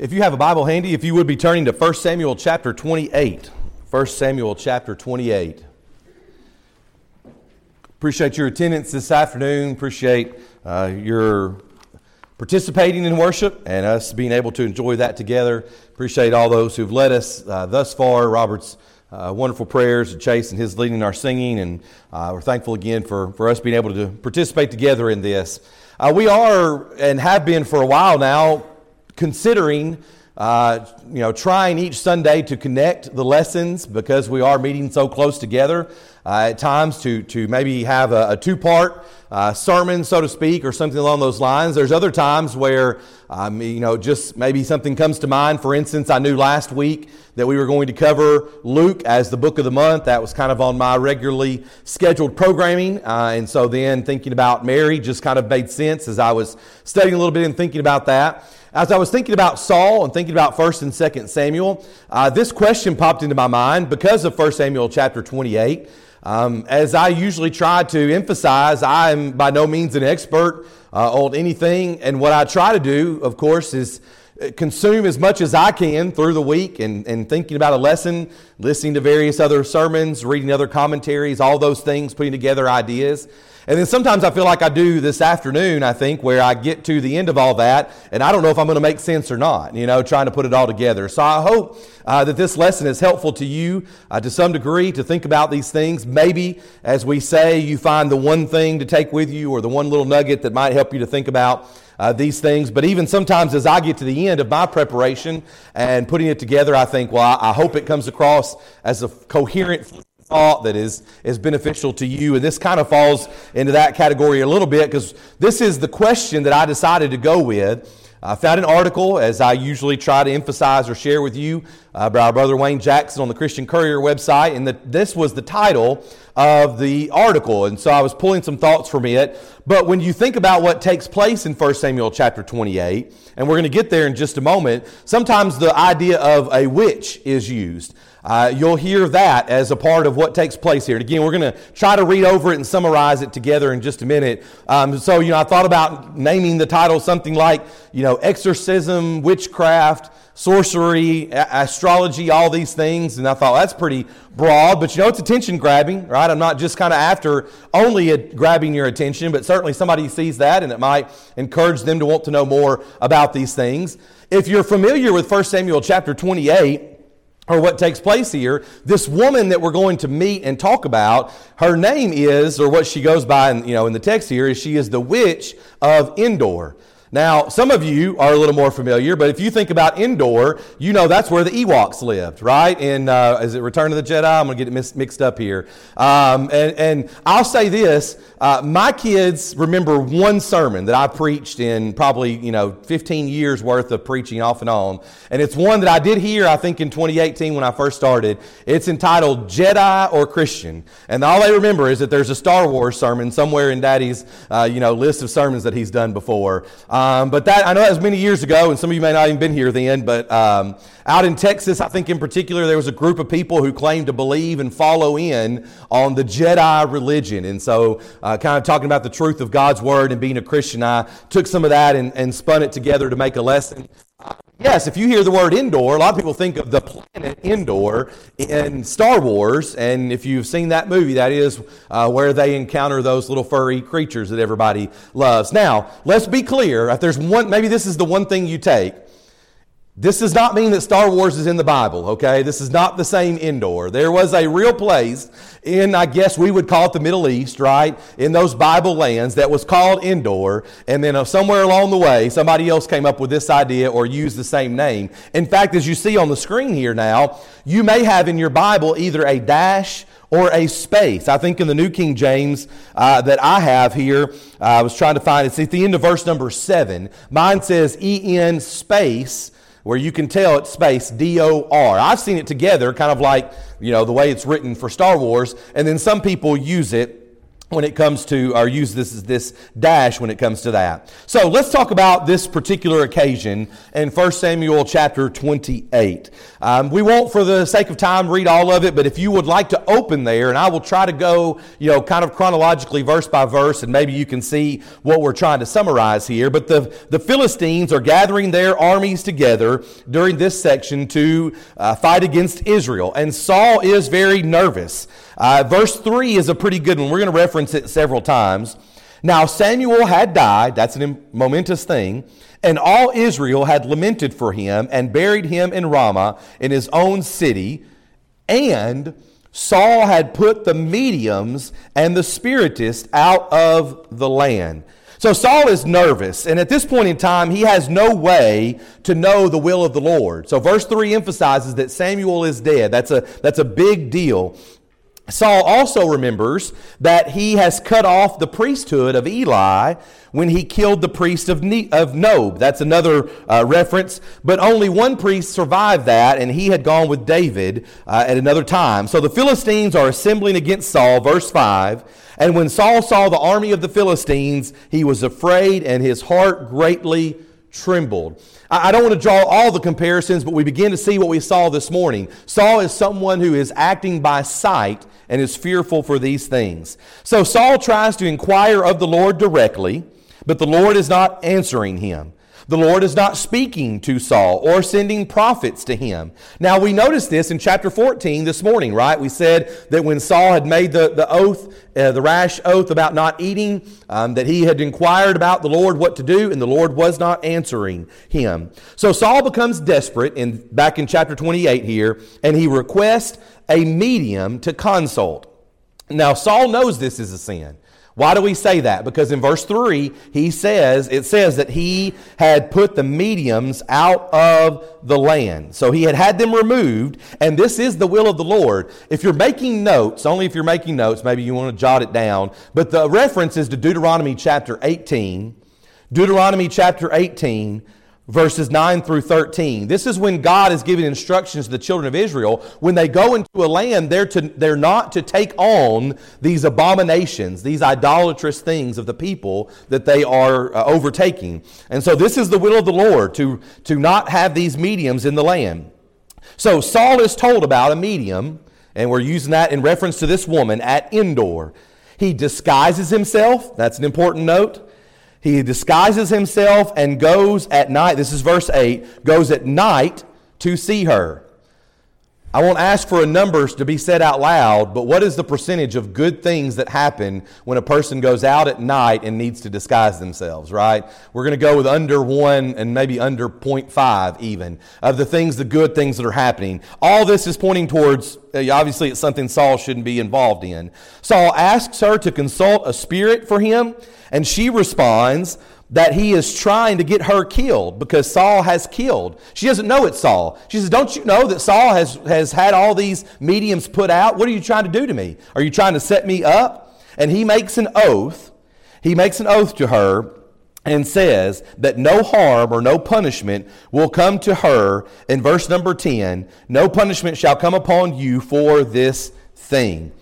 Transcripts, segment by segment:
If you have a Bible handy, if you would be turning to 1 Samuel chapter 28. 1 Samuel chapter 28. Appreciate your attendance this afternoon. Appreciate uh, your participating in worship and us being able to enjoy that together. Appreciate all those who've led us uh, thus far. Robert's uh, wonderful prayers, Chase and his leading our singing, and uh, we're thankful again for, for us being able to participate together in this. Uh, we are and have been for a while now considering, uh, you know, trying each Sunday to connect the lessons because we are meeting so close together. Uh, at times to, to maybe have a, a two part uh, sermon, so to speak, or something along those lines. There's other times where, um, you know, just maybe something comes to mind. For instance, I knew last week that we were going to cover Luke as the book of the month. That was kind of on my regularly scheduled programming. Uh, and so then thinking about Mary just kind of made sense as I was studying a little bit and thinking about that. As I was thinking about Saul and thinking about 1st and 2nd Samuel, uh, this question popped into my mind because of 1 Samuel chapter 28. Um, as I usually try to emphasize, I am by no means an expert uh, on anything. And what I try to do, of course, is consume as much as I can through the week and, and thinking about a lesson, listening to various other sermons, reading other commentaries, all those things, putting together ideas. And then sometimes I feel like I do this afternoon, I think, where I get to the end of all that, and I don't know if I'm going to make sense or not, you know, trying to put it all together. So I hope uh, that this lesson is helpful to you uh, to some degree to think about these things. Maybe, as we say, you find the one thing to take with you or the one little nugget that might help you to think about. Uh, these things. But even sometimes as I get to the end of my preparation and putting it together, I think, well, I, I hope it comes across as a coherent thought that is, is beneficial to you. And this kind of falls into that category a little bit because this is the question that I decided to go with. I found an article, as I usually try to emphasize or share with you, uh, by our brother Wayne Jackson on the Christian Courier website, and the, this was the title of the article. And so I was pulling some thoughts from it. But when you think about what takes place in 1 Samuel chapter 28, and we're going to get there in just a moment, sometimes the idea of a witch is used. Uh, you'll hear that as a part of what takes place here. And again, we're going to try to read over it and summarize it together in just a minute. Um, so, you know, I thought about naming the title something like, you know, exorcism, witchcraft, sorcery, a- astrology, all these things. And I thought that's pretty broad, but you know, it's attention grabbing, right? I'm not just kind of after only grabbing your attention, but certainly somebody sees that and it might encourage them to want to know more about these things. If you're familiar with 1 Samuel chapter 28, or what takes place here, this woman that we're going to meet and talk about, her name is, or what she goes by in, you know, in the text here, is she is the witch of Endor. Now, some of you are a little more familiar, but if you think about Endor, you know that's where the Ewoks lived, right? In uh, is it Return of the Jedi? I'm going to get it mis- mixed up here. Um, and, and I'll say this: uh, my kids remember one sermon that I preached in probably you know 15 years worth of preaching off and on, and it's one that I did here I think in 2018 when I first started. It's entitled Jedi or Christian, and all they remember is that there's a Star Wars sermon somewhere in Daddy's uh, you know list of sermons that he's done before. Um, but that, I know that was many years ago, and some of you may not even been here then, but um, out in Texas, I think in particular, there was a group of people who claimed to believe and follow in on the Jedi religion. And so, uh, kind of talking about the truth of God's Word and being a Christian, I took some of that and, and spun it together to make a lesson. Yes, if you hear the word Endor, a lot of people think of the planet Endor in Star Wars, and if you've seen that movie, that is uh, where they encounter those little furry creatures that everybody loves. Now, let's be clear. If there's one, maybe this is the one thing you take. This does not mean that Star Wars is in the Bible, okay? This is not the same Endor. There was a real place in, I guess we would call it the Middle East, right? In those Bible lands that was called Endor. And then uh, somewhere along the way, somebody else came up with this idea or used the same name. In fact, as you see on the screen here now, you may have in your Bible either a dash or a space. I think in the New King James uh, that I have here, uh, I was trying to find it. It's at the end of verse number seven. Mine says EN space where you can tell it's space D-O-R. I've seen it together, kind of like, you know, the way it's written for Star Wars, and then some people use it when it comes to, or use this as this dash when it comes to that. So let's talk about this particular occasion in 1 Samuel chapter 28. Um, we won't, for the sake of time, read all of it, but if you would like to open there, and I will try to go, you know, kind of chronologically, verse by verse, and maybe you can see what we're trying to summarize here. But the, the Philistines are gathering their armies together during this section to uh, fight against Israel, and Saul is very nervous. Uh, verse 3 is a pretty good one. We're going to reference it several times. Now, Samuel had died. That's a momentous thing. And all Israel had lamented for him and buried him in Ramah in his own city. And Saul had put the mediums and the spiritists out of the land. So Saul is nervous, and at this point in time, he has no way to know the will of the Lord. So verse 3 emphasizes that Samuel is dead. That's a, that's a big deal. Saul also remembers that he has cut off the priesthood of Eli when he killed the priest of, of Nob. That's another uh, reference, but only one priest survived that, and he had gone with David uh, at another time. So the Philistines are assembling against Saul, verse 5. And when Saul saw the army of the Philistines, he was afraid, and his heart greatly trembled. I don't want to draw all the comparisons, but we begin to see what we saw this morning. Saul is someone who is acting by sight and is fearful for these things. So Saul tries to inquire of the Lord directly, but the Lord is not answering him. The Lord is not speaking to Saul or sending prophets to him. Now, we noticed this in chapter 14 this morning, right? We said that when Saul had made the, the oath, uh, the rash oath about not eating, um, that he had inquired about the Lord what to do, and the Lord was not answering him. So Saul becomes desperate in, back in chapter 28 here, and he requests a medium to consult. Now, Saul knows this is a sin. Why do we say that? Because in verse 3, he says, it says that he had put the mediums out of the land. So he had had them removed, and this is the will of the Lord. If you're making notes, only if you're making notes, maybe you want to jot it down, but the reference is to Deuteronomy chapter 18. Deuteronomy chapter 18, verses 9 through 13. This is when God is giving instructions to the children of Israel. When they go into a land, they're, to, they're not to take on these abominations, these idolatrous things of the people that they are uh, overtaking. And so this is the will of the Lord to, to not have these mediums in the land. So Saul is told about a medium, and we're using that in reference to this woman at Endor. He disguises himself. That's an important note. He disguises himself and goes at night. This is verse 8 goes at night to see her. I won't ask for a numbers to be said out loud, but what is the percentage of good things that happen when a person goes out at night and needs to disguise themselves, right? We're going to go with under one and maybe under 0.5 even of the things, the good things that are happening. All this is pointing towards, uh, obviously, it's something Saul shouldn't be involved in. Saul asks her to consult a spirit for him, and she responds, that he is trying to get her killed because Saul has killed. She doesn't know it's Saul. She says, Don't you know that Saul has, has had all these mediums put out? What are you trying to do to me? Are you trying to set me up? And he makes an oath. He makes an oath to her and says that no harm or no punishment will come to her in verse number 10 no punishment shall come upon you for this thing.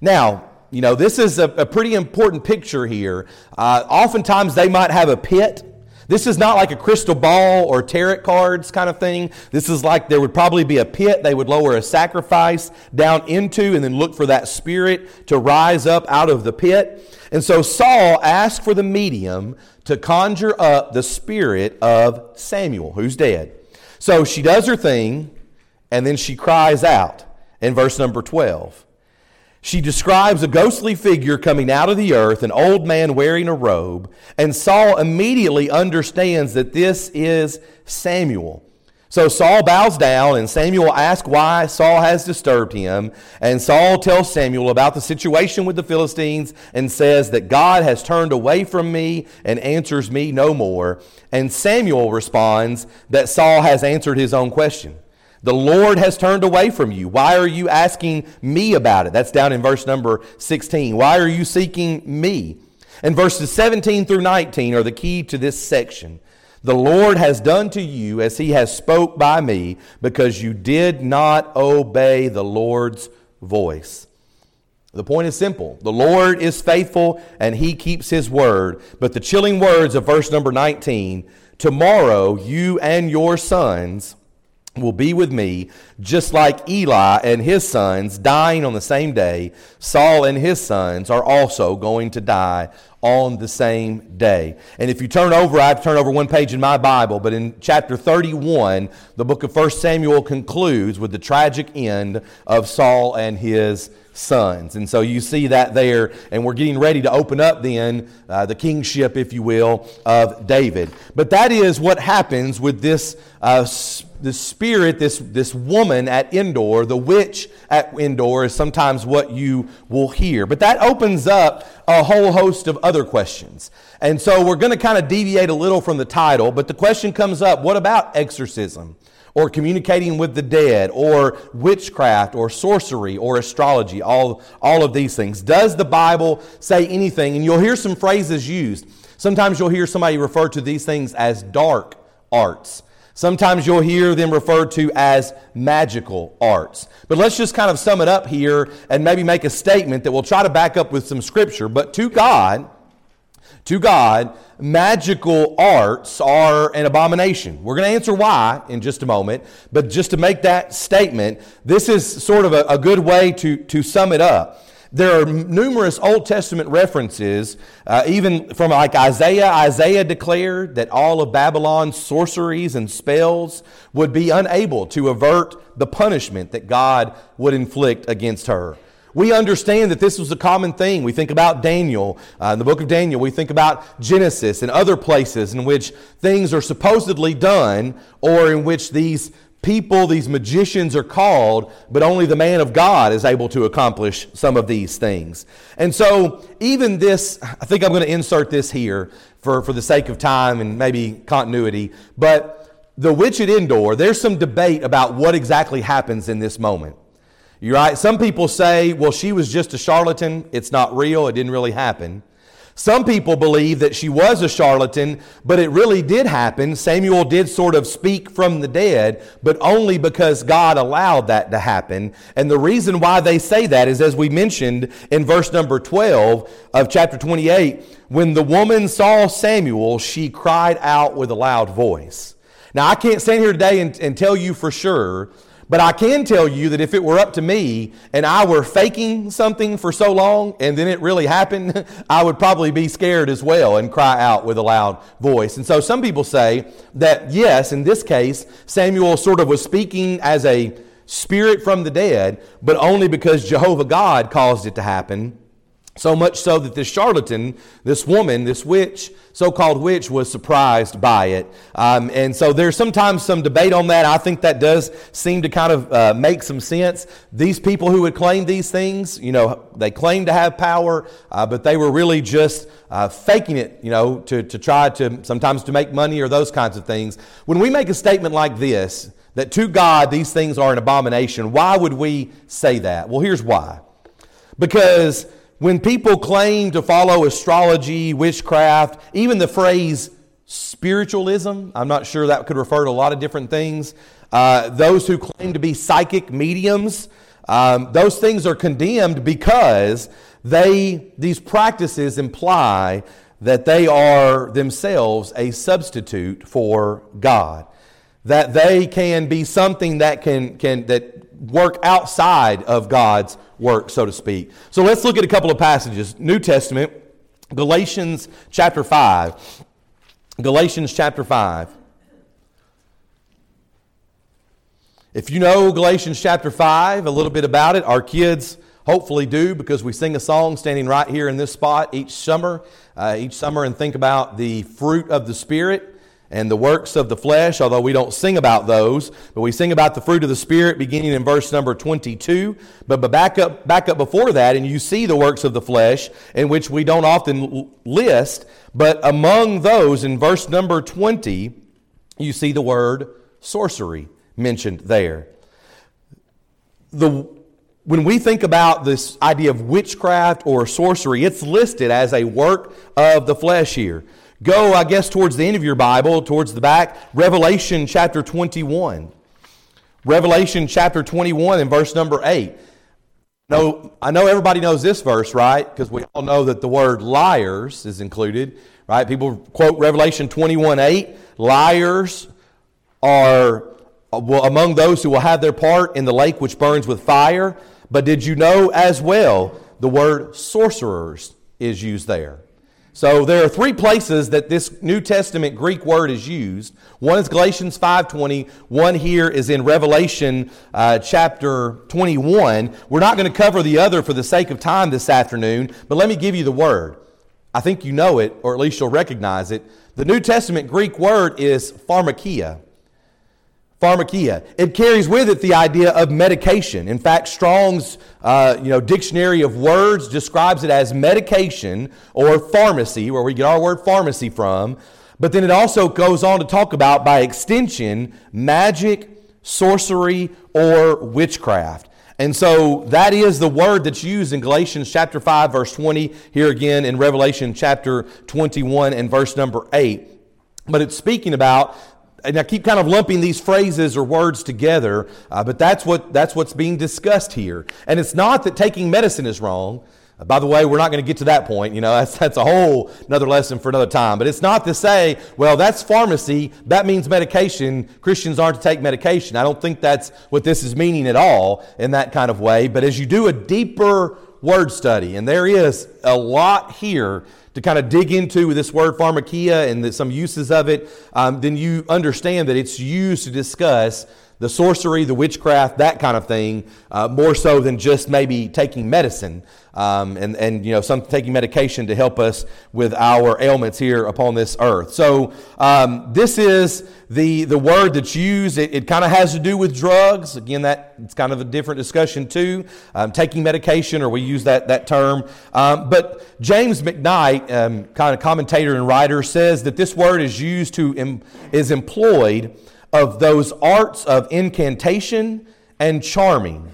Now, you know, this is a, a pretty important picture here. Uh, oftentimes they might have a pit. This is not like a crystal ball or tarot cards kind of thing. This is like there would probably be a pit they would lower a sacrifice down into and then look for that spirit to rise up out of the pit. And so Saul asked for the medium to conjure up the spirit of Samuel, who's dead. So she does her thing, and then she cries out in verse number 12. She describes a ghostly figure coming out of the earth, an old man wearing a robe, and Saul immediately understands that this is Samuel. So Saul bows down, and Samuel asks why Saul has disturbed him. And Saul tells Samuel about the situation with the Philistines and says that God has turned away from me and answers me no more. And Samuel responds that Saul has answered his own question. The Lord has turned away from you. Why are you asking me about it? That's down in verse number 16. Why are you seeking me? And verses 17 through 19 are the key to this section. The Lord has done to you as he has spoke by me because you did not obey the Lord's voice. The point is simple. The Lord is faithful and he keeps his word. But the chilling words of verse number 19 tomorrow you and your sons will be with me, just like Eli and his sons dying on the same day. Saul and his sons are also going to die on the same day. And if you turn over, I have to turn over one page in my Bible, but in chapter 31, the book of 1 Samuel concludes with the tragic end of Saul and his sons. And so you see that there, and we're getting ready to open up then uh, the kingship, if you will, of David. But that is what happens with this. Uh, the spirit, this, this woman at Endor, the witch at Endor, is sometimes what you will hear. But that opens up a whole host of other questions. And so we're going to kind of deviate a little from the title, but the question comes up what about exorcism? or communicating with the dead, or witchcraft, or sorcery, or astrology, all, all of these things. Does the Bible say anything? And you'll hear some phrases used. Sometimes you'll hear somebody refer to these things as dark arts. Sometimes you'll hear them referred to as magical arts. But let's just kind of sum it up here and maybe make a statement that we'll try to back up with some scripture. But to God, to God, magical arts are an abomination. We're going to answer why in just a moment, but just to make that statement, this is sort of a, a good way to, to sum it up. There are numerous Old Testament references, uh, even from like Isaiah. Isaiah declared that all of Babylon's sorceries and spells would be unable to avert the punishment that God would inflict against her. We understand that this was a common thing. We think about Daniel, uh, in the book of Daniel. We think about Genesis and other places in which things are supposedly done or in which these people, these magicians are called, but only the man of God is able to accomplish some of these things. And so, even this, I think I'm going to insert this here for, for the sake of time and maybe continuity, but the witch at Endor, there's some debate about what exactly happens in this moment. You're right. Some people say, well, she was just a charlatan. It's not real. It didn't really happen. Some people believe that she was a charlatan, but it really did happen. Samuel did sort of speak from the dead, but only because God allowed that to happen. And the reason why they say that is, as we mentioned in verse number 12 of chapter 28, when the woman saw Samuel, she cried out with a loud voice. Now, I can't stand here today and, and tell you for sure but I can tell you that if it were up to me and I were faking something for so long and then it really happened, I would probably be scared as well and cry out with a loud voice. And so some people say that, yes, in this case, Samuel sort of was speaking as a spirit from the dead, but only because Jehovah God caused it to happen so much so that this charlatan, this woman, this witch, so called witch, was surprised by it. Um, and so there's sometimes some debate on that. I think that does seem to kind of uh, make some sense. These people who would claim these things, you know, they claim to have power, uh, but they were really just uh, faking it, you know, to, to try to sometimes to make money or those kinds of things. When we make a statement like this, that to God these things are an abomination, why would we say that? Well, here's why. Because when people claim to follow astrology, witchcraft, even the phrase spiritualism, I'm not sure that could refer to a lot of different things. Uh, those who claim to be psychic mediums, um, those things are condemned because they these practices imply that they are themselves a substitute for God. That they can be something that can, can that work outside of God's work, so to speak. So let's look at a couple of passages. New Testament, Galatians chapter 5. Galatians chapter 5. If you know Galatians chapter 5, a little bit about it, our kids hopefully do because we sing a song standing right here in this spot each summer, uh, each summer and think about the fruit of the Spirit and the works of the flesh, although we don't sing about those, but we sing about the fruit of the Spirit beginning in verse number 22. But, but back, up, back up before that, and you see the works of the flesh, in which we don't often list, but among those, in verse number 20, you see the word sorcery mentioned there. The, when we think about this idea of witchcraft or sorcery, it's listed as a work of the flesh here. Go, I guess, towards the end of your Bible, towards the back, Revelation chapter 21. Revelation chapter 21 and verse number 8. No, I know everybody knows this verse, right? Because we all know that the word liars is included, right? People quote Revelation 21 8. Liars are uh, among those who will have their part in the lake which burns with fire. But did you know as well the word sorcerers is used there? So there are three places that this New Testament Greek word is used. One is Galatians 5:20. One here is in Revelation uh, chapter 21. We're not going to cover the other for the sake of time this afternoon, but let me give you the word. I think you know it, or at least you'll recognize it. The New Testament Greek word is pharmakia. Pharmakia. It carries with it the idea of medication. In fact, Strong's uh, you know, dictionary of words describes it as medication or pharmacy, where we get our word pharmacy from. But then it also goes on to talk about, by extension, magic, sorcery, or witchcraft. And so that is the word that's used in Galatians chapter 5, verse 20, here again in Revelation chapter 21 and verse number 8. But it's speaking about and I keep kind of lumping these phrases or words together, uh, but that's, what, that's what's being discussed here. And it's not that taking medicine is wrong. Uh, by the way, we're not going to get to that point. You know, that's, that's a whole another lesson for another time. But it's not to say, well, that's pharmacy. That means medication. Christians aren't to take medication. I don't think that's what this is meaning at all in that kind of way. But as you do a deeper word study, and there is a lot here to kind of dig into with this word pharmakia and the, some uses of it, um, then you understand that it's used to discuss the sorcery, the witchcraft, that kind of thing, uh, more so than just maybe taking medicine um, and, and you know some taking medication to help us with our ailments here upon this earth. So um, this is the the word that's used. It, it kind of has to do with drugs. Again, that it's kind of a different discussion too. Um, taking medication, or we use that that term. Um, but James Macknight, um, kind of commentator and writer, says that this word is used to is employed of those arts of incantation and charming,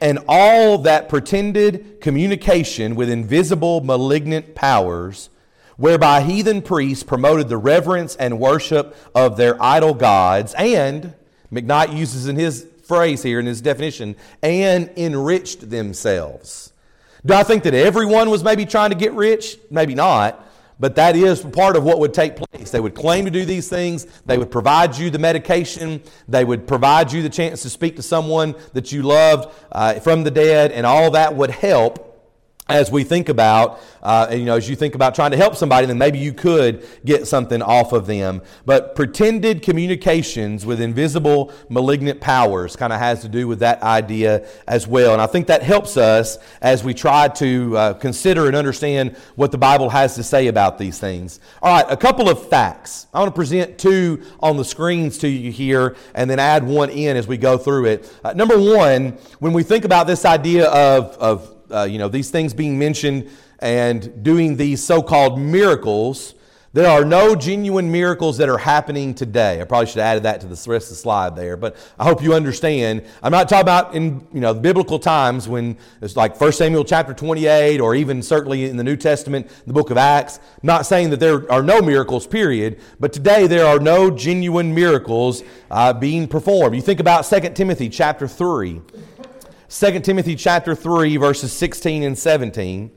and all that pretended communication with invisible malignant powers, whereby heathen priests promoted the reverence and worship of their idol gods, and, Macknight uses in his phrase here, in his definition, and enriched themselves. Do I think that everyone was maybe trying to get rich? Maybe not. But that is part of what would take place. They would claim to do these things. They would provide you the medication. They would provide you the chance to speak to someone that you loved uh, from the dead, and all that would help as we think about, uh, you know, as you think about trying to help somebody, then maybe you could get something off of them. But pretended communications with invisible malignant powers kind of has to do with that idea as well. And I think that helps us as we try to uh, consider and understand what the Bible has to say about these things. All right, a couple of facts. I want to present two on the screens to you here and then add one in as we go through it. Uh, number one, when we think about this idea of, of uh, you know, these things being mentioned and doing these so called miracles, there are no genuine miracles that are happening today. I probably should have added that to the rest of the slide there, but I hope you understand. I'm not talking about in you know biblical times when it's like 1 Samuel chapter 28 or even certainly in the New Testament, the book of Acts. I'm not saying that there are no miracles, period, but today there are no genuine miracles uh, being performed. You think about 2 Timothy chapter 3. 2 Timothy chapter 3 verses 16 and 17.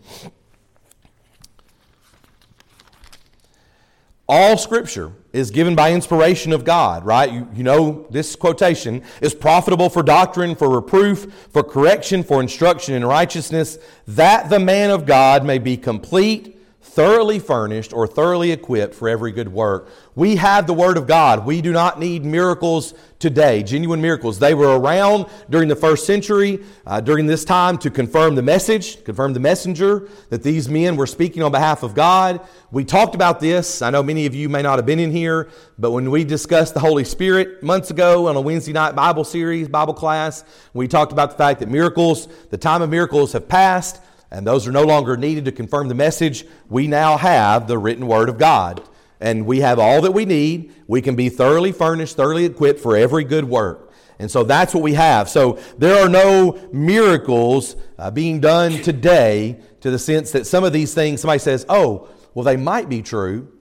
All scripture is given by inspiration of God, right? You, you know this quotation is profitable for doctrine, for reproof, for correction, for instruction in righteousness, that the man of God may be complete, thoroughly furnished or thoroughly equipped for every good work. We have the Word of God. We do not need miracles today, genuine miracles. They were around during the first century, uh, during this time, to confirm the message, confirm the messenger that these men were speaking on behalf of God. We talked about this. I know many of you may not have been in here, but when we discussed the Holy Spirit months ago on a Wednesday night Bible series, Bible class, we talked about the fact that miracles, the time of miracles have passed and those are no longer needed to confirm the message. We now have the written Word of God. And we have all that we need. We can be thoroughly furnished, thoroughly equipped for every good work. And so that's what we have. So there are no miracles uh, being done today to the sense that some of these things, somebody says, oh, well, they might be true.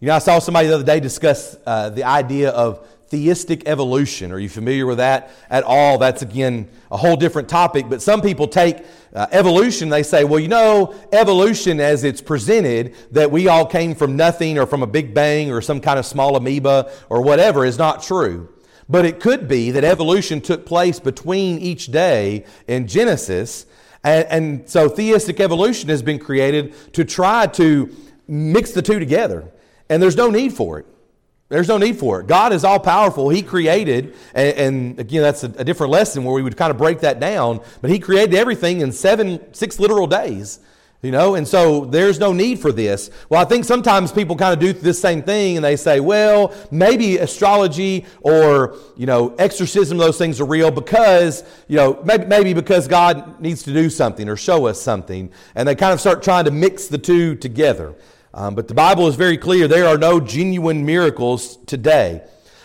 You know, I saw somebody the other day discuss uh, the idea of theistic evolution. Are you familiar with that at all? That's again a whole different topic, but some people take uh, evolution, they say, well, you know, evolution as it's presented, that we all came from nothing or from a big bang or some kind of small amoeba or whatever, is not true. But it could be that evolution took place between each day in Genesis. And, and so theistic evolution has been created to try to mix the two together. And there's no need for it. There's no need for it. God is all powerful. He created, and, and again, that's a, a, different lesson where we would kind of break that down, but He created everything in seven, six literal days. You know, and so there's no need for this. Well, I think sometimes people kind of do this same thing and they say, well, maybe astrology or, you know, exorcism, those things are real because, you know, maybe, maybe because God needs to do something or show us something. And they kind of start trying to mix the two together. Um, but the Bible is very clear there are no genuine miracles today.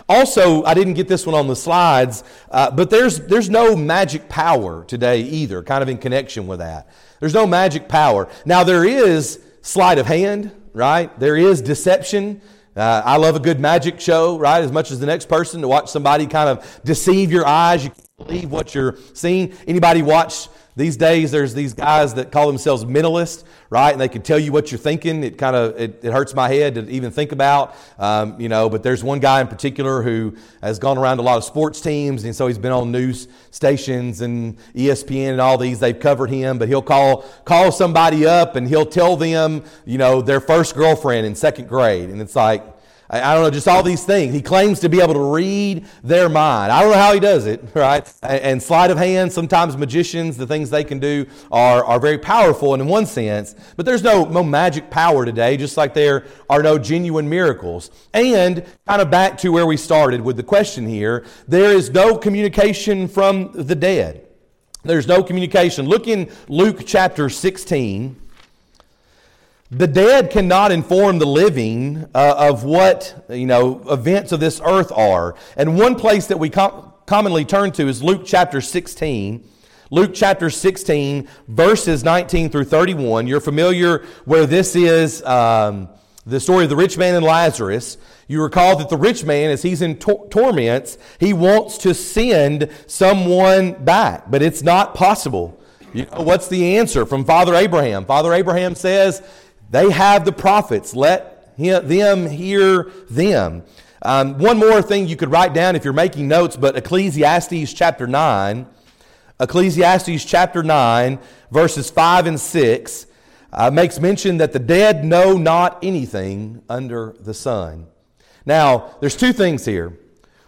Also, I didn't get this one on the slides, uh, but there's, there's no magic power today either, kind of in connection with that. There's no magic power. Now, there is sleight of hand, right? There is deception. Uh, I love a good magic show, right? As much as the next person to watch somebody kind of deceive your eyes. You can't believe what you're seeing. Anybody watch these days, there's these guys that call themselves mentalists, right? And they can tell you what you're thinking. It kind of it, it, hurts my head to even think about, um, you know. But there's one guy in particular who has gone around a lot of sports teams, and so he's been on news stations and ESPN and all these. They've covered him, but he'll call call somebody up and he'll tell them, you know, their first girlfriend in second grade, and it's like I don't know, just all these things. He claims to be able to read their mind. I don't know how he does it, right? And sleight of hand, sometimes magicians, the things they can do are, are very powerful and in one sense, but there's no, no magic power today, just like there are no genuine miracles. And kind of back to where we started with the question here, there is no communication from the dead. There's no communication. Look in Luke chapter 16. The dead cannot inform the living uh, of what, you know, events of this earth are. And one place that we com- commonly turn to is Luke chapter 16. Luke chapter 16, verses 19 through 31. You're familiar where this is um, the story of the rich man and Lazarus. You recall that the rich man, as he's in tor- torments, he wants to send someone back, but it's not possible. You know, what's the answer from Father Abraham? Father Abraham says, they have the prophets. Let them hear them. Um, one more thing you could write down if you're making notes, but Ecclesiastes chapter 9, Ecclesiastes chapter 9, verses 5 and 6, uh, makes mention that the dead know not anything under the sun. Now, there's two things here.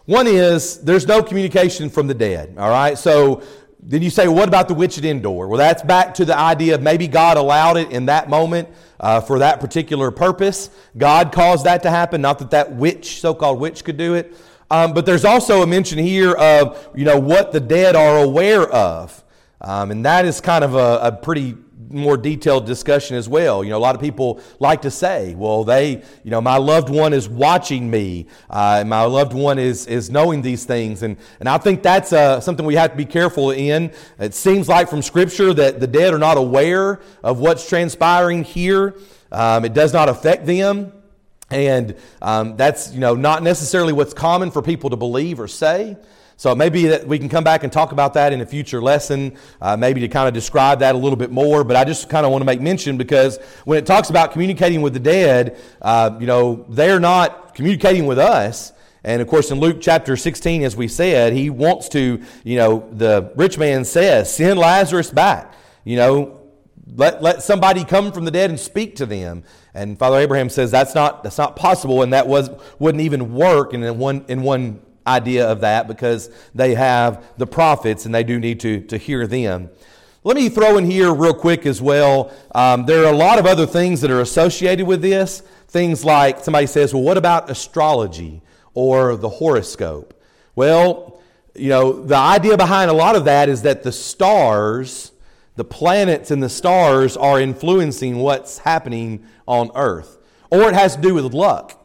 One is there's no communication from the dead, all right? So then you say, what about the witch at Endor? Well, that's back to the idea of maybe God allowed it in that moment uh, for that particular purpose. God caused that to happen, not that that witch, so-called witch, could do it. Um, but there's also a mention here of, you know, what the dead are aware of. Um, and that is kind of a, a pretty more detailed discussion as well. You know, a lot of people like to say, well, they, you know, my loved one is watching me. Uh, my loved one is, is knowing these things. And, and I think that's uh, something we have to be careful in. It seems like from Scripture that the dead are not aware of what's transpiring here. Um, it does not affect them. And um, that's, you know, not necessarily what's common for people to believe or say. So maybe that we can come back and talk about that in a future lesson, uh, maybe to kind of describe that a little bit more. But I just kind of want to make mention because when it talks about communicating with the dead, uh, you know, they're not communicating with us. And of course, in Luke chapter 16, as we said, he wants to, you know, the rich man says, send Lazarus back. You know, let, let somebody come from the dead and speak to them. And Father Abraham says that's not, that's not possible, and that was, wouldn't even work in one, in one idea of that because they have the prophets and they do need to, to hear them. Let me throw in here real quick as well. Um, there are a lot of other things that are associated with this. Things like somebody says, well, what about astrology or the horoscope? Well, you know, the idea behind a lot of that is that the stars, the planets and the stars are influencing what's happening on earth. Or it has to do with luck.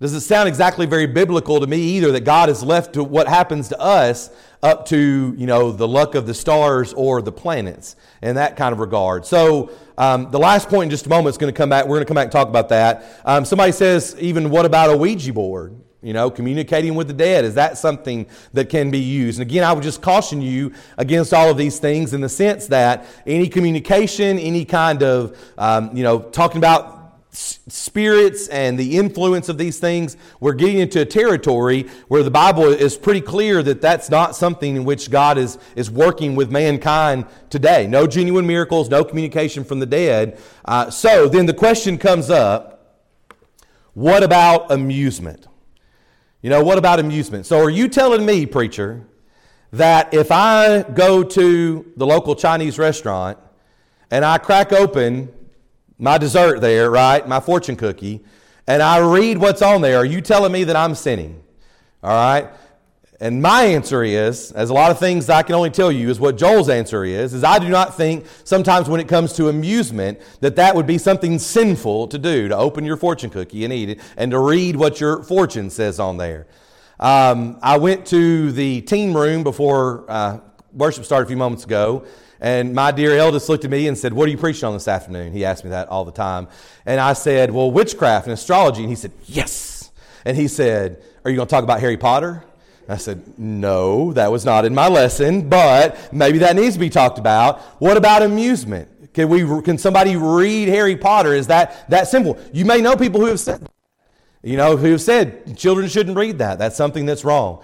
Doesn't sound exactly very biblical to me either that God is left to what happens to us up to, you know, the luck of the stars or the planets in that kind of regard. So, um, the last point in just a moment is going to come back. We're going to come back and talk about that. Um, somebody says, even what about a Ouija board? You know, communicating with the dead, is that something that can be used? And again, I would just caution you against all of these things in the sense that any communication, any kind of, um, you know, talking about spirits and the influence of these things, we're getting into a territory where the Bible is pretty clear that that's not something in which God is, is working with mankind today. No genuine miracles, no communication from the dead. Uh, so then the question comes up what about amusement? You know, what about amusement? So are you telling me, preacher, that if I go to the local Chinese restaurant and I crack open my dessert there, right? My fortune cookie, and I read what's on there, are you telling me that I'm sinning? All right? And my answer is, as a lot of things I can only tell you, is what Joel's answer is, is I do not think sometimes when it comes to amusement that that would be something sinful to do, to open your fortune cookie and eat it, and to read what your fortune says on there. Um, I went to the team room before uh, worship started a few moments ago, and my dear eldest looked at me and said, What are you preaching on this afternoon? He asked me that all the time. And I said, Well, witchcraft and astrology. And he said, Yes. And he said, Are you going to talk about Harry Potter? I said, No, that was not in my lesson, but maybe that needs to be talked about. What about amusement? Can, we, can somebody read Harry Potter? Is that that simple? You may know people who have said, you know, who have said children shouldn't read that. That's something that's wrong.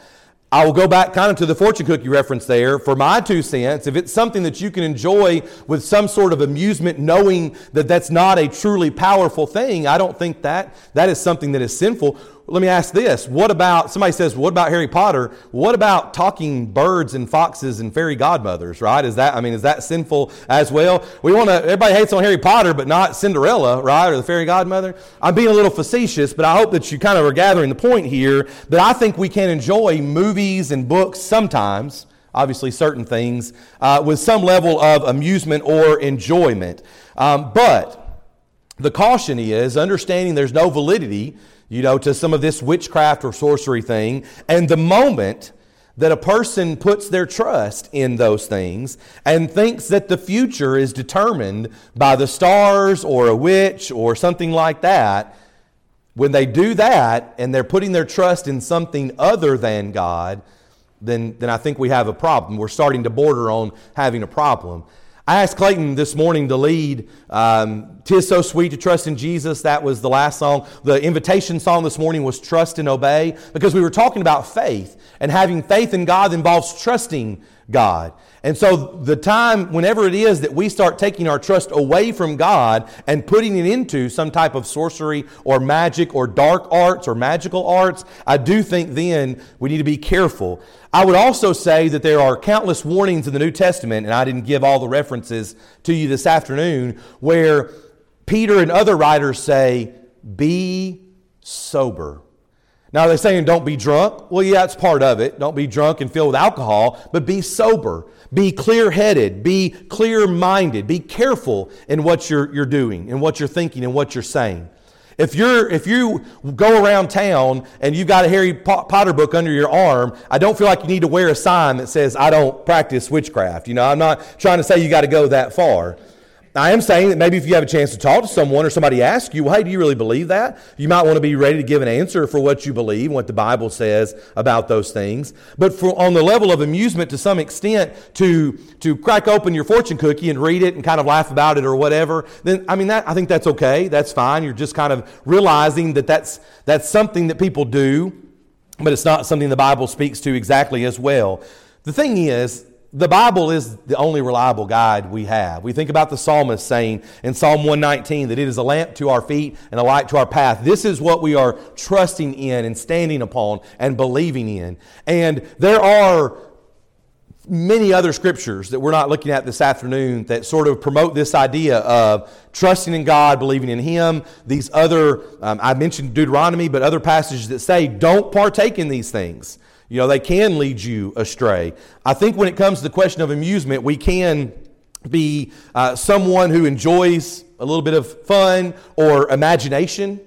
I will go back kind of to the fortune cookie reference there. For my two cents, if it's something that you can enjoy with some sort of amusement, knowing that that's not a truly powerful thing, I don't think that that is something that is sinful let me ask this. What about, somebody says, what about Harry Potter? What about talking birds and foxes and fairy godmothers, right? Is that, I mean, is that sinful as well? We want to, everybody hates on Harry Potter, but not Cinderella, right? Or the fairy godmother. I'm being a little facetious, but I hope that you kind of are gathering the point here that I think we can enjoy movies and books sometimes, obviously certain things, uh, with some level of amusement or enjoyment. Um, but the caution is understanding there's no validity you know, to some of this witchcraft or sorcery thing. And the moment that a person puts their trust in those things and thinks that the future is determined by the stars or a witch or something like that, when they do that and they're putting their trust in something other than God, then, then I think we have a problem. We're starting to border on having a problem. I asked Clayton this morning to lead um, Tis So Sweet to Trust in Jesus. That was the last song. The invitation song this morning was Trust and Obey because we were talking about faith. And having faith in God involves trusting God. And so the time, whenever it is that we start taking our trust away from God and putting it into some type of sorcery or magic or dark arts or magical arts, I do think then we need to be careful. I would also say that there are countless warnings in the New Testament, and I didn't give all the references to you this afternoon, where Peter and other writers say, be sober. Now they're saying don't be drunk. Well, yeah, it's part of it. Don't be drunk and filled with alcohol, but be sober. Be clear headed. Be clear minded. Be careful in what you're, you're doing and what you're thinking and what you're saying. If, you're, if you go around town and you've got a Harry Potter book under your arm, I don't feel like you need to wear a sign that says, I don't practice witchcraft. You know, I'm not trying to say you got to go that far. I am saying that maybe if you have a chance to talk to someone or somebody asks you, well, hey, do you really believe that? You might want to be ready to give an answer for what you believe, what the Bible says about those things. But for, on the level of amusement to some extent, to, to crack open your fortune cookie and read it and kind of laugh about it or whatever, then I mean, that, I think that's okay. That's fine. You're just kind of realizing that that's, that's something that people do, but it's not something the Bible speaks to exactly as well. The thing is, the Bible is the only reliable guide we have. We think about the psalmist saying in Psalm 119 that it is a lamp to our feet and a light to our path. This is what we are trusting in and standing upon and believing in. And there are many other scriptures that we're not looking at this afternoon that sort of promote this idea of trusting in God, believing in Him. These other, um, I mentioned Deuteronomy, but other passages that say don't partake in these things. You know, they can lead you astray. I think when it comes to the question of amusement, we can be uh, someone who enjoys a little bit of fun or imagination,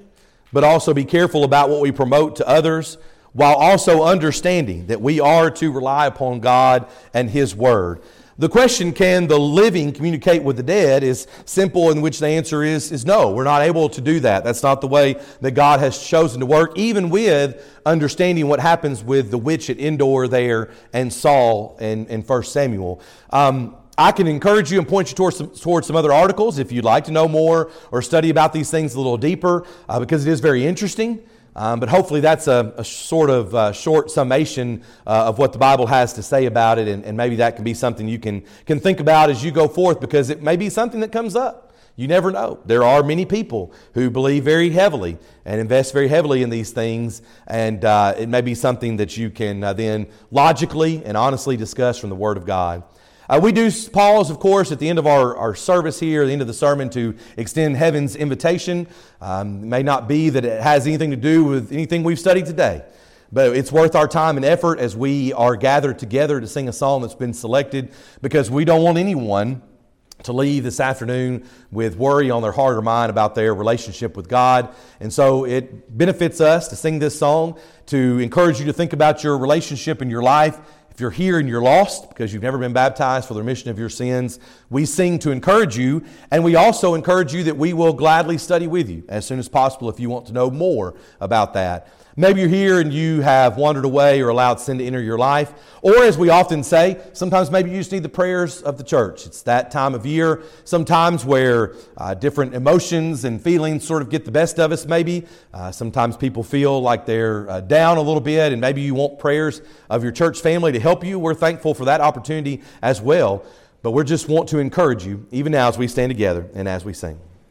but also be careful about what we promote to others while also understanding that we are to rely upon God and His Word. The question, can the living communicate with the dead, is simple, in which the answer is, is no. We're not able to do that. That's not the way that God has chosen to work, even with understanding what happens with the witch at Endor there and Saul and, in 1 Samuel. Um, I can encourage you and point you towards some, towards some other articles if you'd like to know more or study about these things a little deeper, uh, because it is very interesting. Um, but hopefully, that's a, a sort of uh, short summation uh, of what the Bible has to say about it, and, and, maybe that can be something you can, can think about as you go forth because it may be something that comes up. You never know. There are many people who believe very heavily and invest very heavily in these things, and uh, it may be something that you can uh, then logically and honestly discuss from the Word of God. Uh, we do pause, of course, at the end of our, our service here, the end of the sermon, to extend heaven's invitation. Um, it may not be that it has anything to do with anything we've studied today, but it's worth our time and effort as we are gathered together to sing a song that's been selected because we don't want anyone to leave this afternoon with worry on their heart or mind about their relationship with God. And so it benefits us to sing this song, to encourage you to think about your relationship in your life if you're here and you're lost because you've never been baptized for the remission of your sins, we sing to encourage you, and we also encourage you that we will gladly study with you as soon as possible if you want to know more about that. Maybe you're here and you have wandered away or allowed sin to enter your life. Or, as we often say, sometimes maybe you just need the prayers of the church. It's that time of year, sometimes where uh, different emotions and feelings sort of get the best of us, maybe. Uh, sometimes people feel like they're uh, down a little bit, and maybe you want prayers of your church family to help you. We're thankful for that opportunity as well. But we just want to encourage you, even now as we stand together and as we sing.